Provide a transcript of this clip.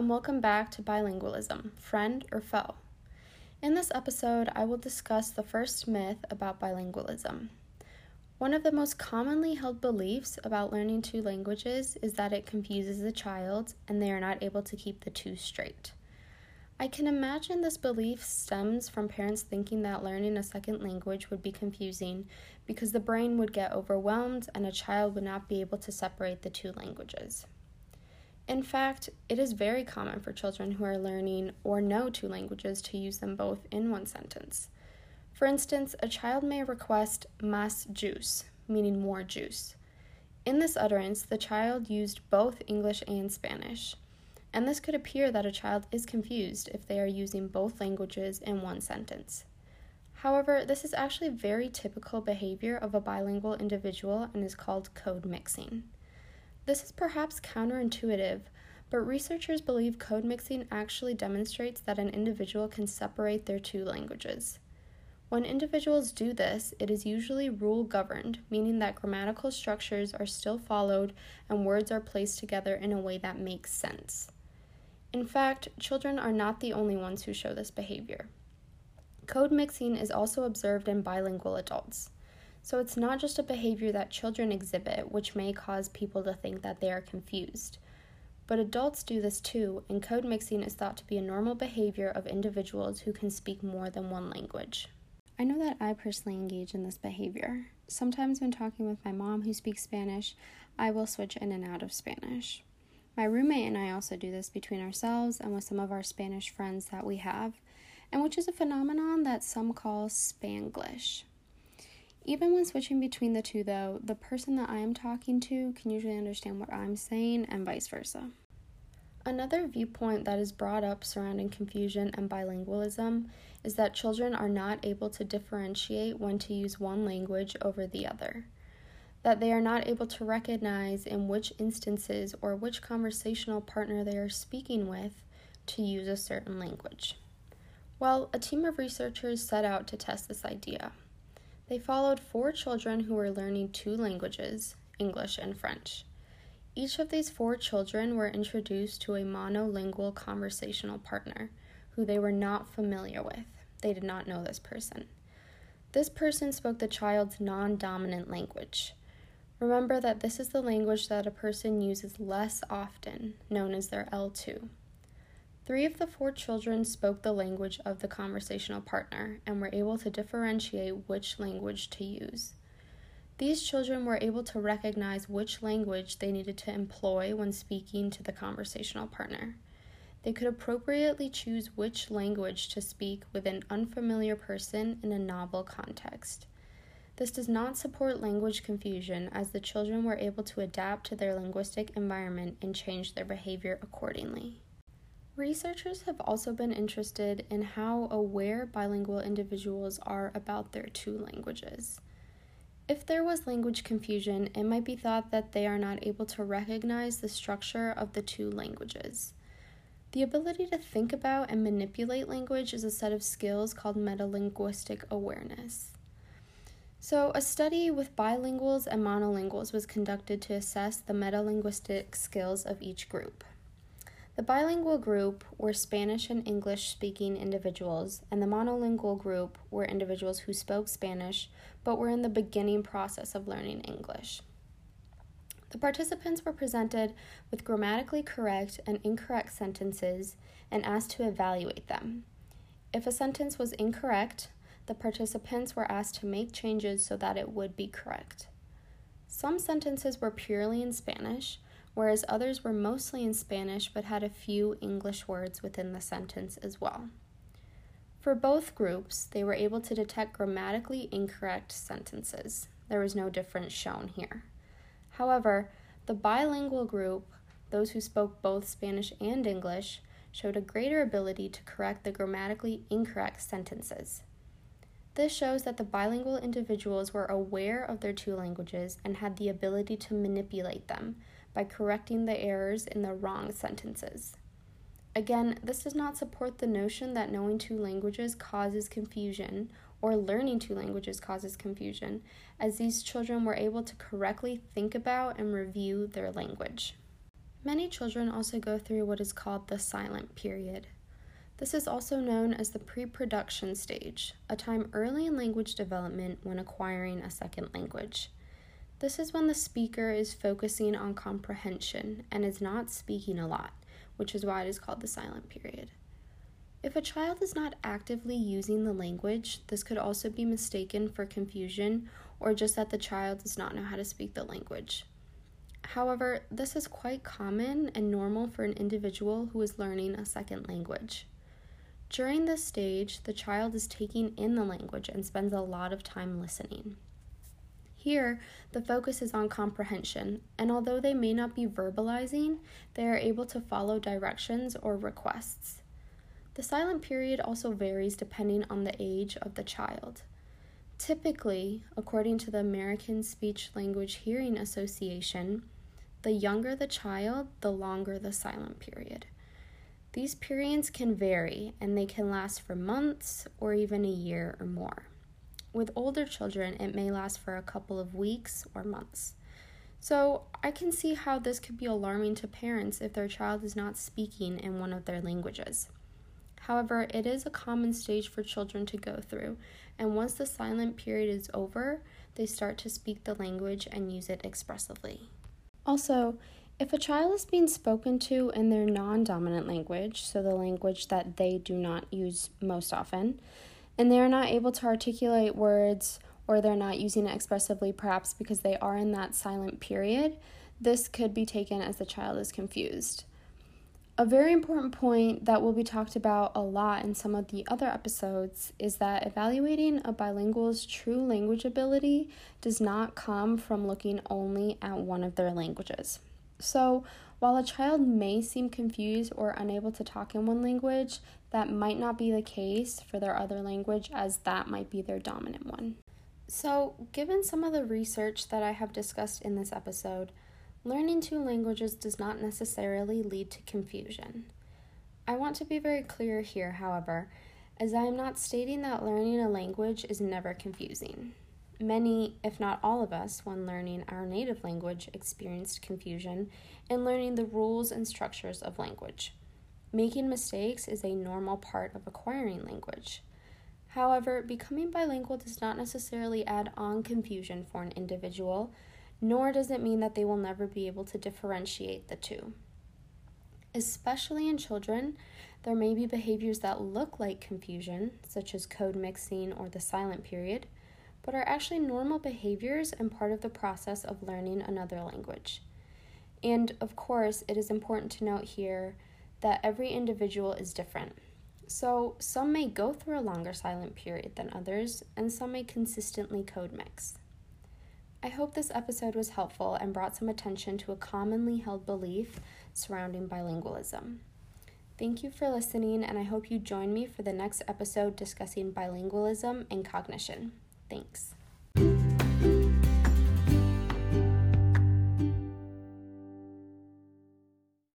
and welcome back to Bilingualism Friend or Foe. In this episode, I will discuss the first myth about bilingualism. One of the most commonly held beliefs about learning two languages is that it confuses the child and they are not able to keep the two straight. I can imagine this belief stems from parents thinking that learning a second language would be confusing because the brain would get overwhelmed and a child would not be able to separate the two languages. In fact, it is very common for children who are learning or know two languages to use them both in one sentence. For instance, a child may request mas juice, meaning more juice. In this utterance, the child used both English and Spanish and this could appear that a child is confused if they are using both languages in one sentence. However, this is actually very typical behavior of a bilingual individual and is called code mixing. This is perhaps counterintuitive, but researchers believe code mixing actually demonstrates that an individual can separate their two languages. When individuals do this, it is usually rule governed, meaning that grammatical structures are still followed and words are placed together in a way that makes sense. In fact, children are not the only ones who show this behavior. Code mixing is also observed in bilingual adults. So it's not just a behavior that children exhibit, which may cause people to think that they are confused. But adults do this too, and code mixing is thought to be a normal behavior of individuals who can speak more than one language. I know that I personally engage in this behavior. Sometimes, when talking with my mom who speaks Spanish, I will switch in and out of Spanish. My roommate and I also do this between ourselves and with some of our Spanish friends that we have, and which is a phenomenon that some call Spanglish. Even when switching between the two, though, the person that I am talking to can usually understand what I'm saying and vice versa. Another viewpoint that is brought up surrounding confusion and bilingualism is that children are not able to differentiate when to use one language over the other that they are not able to recognize in which instances or which conversational partner they are speaking with to use a certain language. Well, a team of researchers set out to test this idea. They followed four children who were learning two languages, English and French. Each of these four children were introduced to a monolingual conversational partner who they were not familiar with. They did not know this person. This person spoke the child's non dominant language. Remember that this is the language that a person uses less often, known as their L2. Three of the four children spoke the language of the conversational partner and were able to differentiate which language to use. These children were able to recognize which language they needed to employ when speaking to the conversational partner. They could appropriately choose which language to speak with an unfamiliar person in a novel context. This does not support language confusion, as the children were able to adapt to their linguistic environment and change their behavior accordingly. Researchers have also been interested in how aware bilingual individuals are about their two languages. If there was language confusion, it might be thought that they are not able to recognize the structure of the two languages. The ability to think about and manipulate language is a set of skills called metalinguistic awareness. So, a study with bilinguals and monolinguals was conducted to assess the metalinguistic skills of each group. The bilingual group were Spanish and English speaking individuals, and the monolingual group were individuals who spoke Spanish but were in the beginning process of learning English. The participants were presented with grammatically correct and incorrect sentences and asked to evaluate them. If a sentence was incorrect, the participants were asked to make changes so that it would be correct. Some sentences were purely in Spanish, whereas others were mostly in Spanish but had a few English words within the sentence as well. For both groups, they were able to detect grammatically incorrect sentences. There was no difference shown here. However, the bilingual group, those who spoke both Spanish and English, showed a greater ability to correct the grammatically incorrect sentences. This shows that the bilingual individuals were aware of their two languages and had the ability to manipulate them by correcting the errors in the wrong sentences. Again, this does not support the notion that knowing two languages causes confusion or learning two languages causes confusion, as these children were able to correctly think about and review their language. Many children also go through what is called the silent period. This is also known as the pre production stage, a time early in language development when acquiring a second language. This is when the speaker is focusing on comprehension and is not speaking a lot, which is why it is called the silent period. If a child is not actively using the language, this could also be mistaken for confusion or just that the child does not know how to speak the language. However, this is quite common and normal for an individual who is learning a second language. During this stage, the child is taking in the language and spends a lot of time listening. Here, the focus is on comprehension, and although they may not be verbalizing, they are able to follow directions or requests. The silent period also varies depending on the age of the child. Typically, according to the American Speech Language Hearing Association, the younger the child, the longer the silent period. These periods can vary and they can last for months or even a year or more. With older children, it may last for a couple of weeks or months. So, I can see how this could be alarming to parents if their child is not speaking in one of their languages. However, it is a common stage for children to go through, and once the silent period is over, they start to speak the language and use it expressively. Also, if a child is being spoken to in their non dominant language, so the language that they do not use most often, and they are not able to articulate words or they're not using it expressively, perhaps because they are in that silent period, this could be taken as the child is confused. A very important point that will be talked about a lot in some of the other episodes is that evaluating a bilingual's true language ability does not come from looking only at one of their languages. So, while a child may seem confused or unable to talk in one language, that might not be the case for their other language, as that might be their dominant one. So, given some of the research that I have discussed in this episode, learning two languages does not necessarily lead to confusion. I want to be very clear here, however, as I am not stating that learning a language is never confusing. Many, if not all of us, when learning our native language, experienced confusion in learning the rules and structures of language. Making mistakes is a normal part of acquiring language. However, becoming bilingual does not necessarily add on confusion for an individual, nor does it mean that they will never be able to differentiate the two. Especially in children, there may be behaviors that look like confusion, such as code mixing or the silent period but are actually normal behaviors and part of the process of learning another language. And of course, it is important to note here that every individual is different. So, some may go through a longer silent period than others, and some may consistently code mix. I hope this episode was helpful and brought some attention to a commonly held belief surrounding bilingualism. Thank you for listening, and I hope you join me for the next episode discussing bilingualism and cognition. Thanks.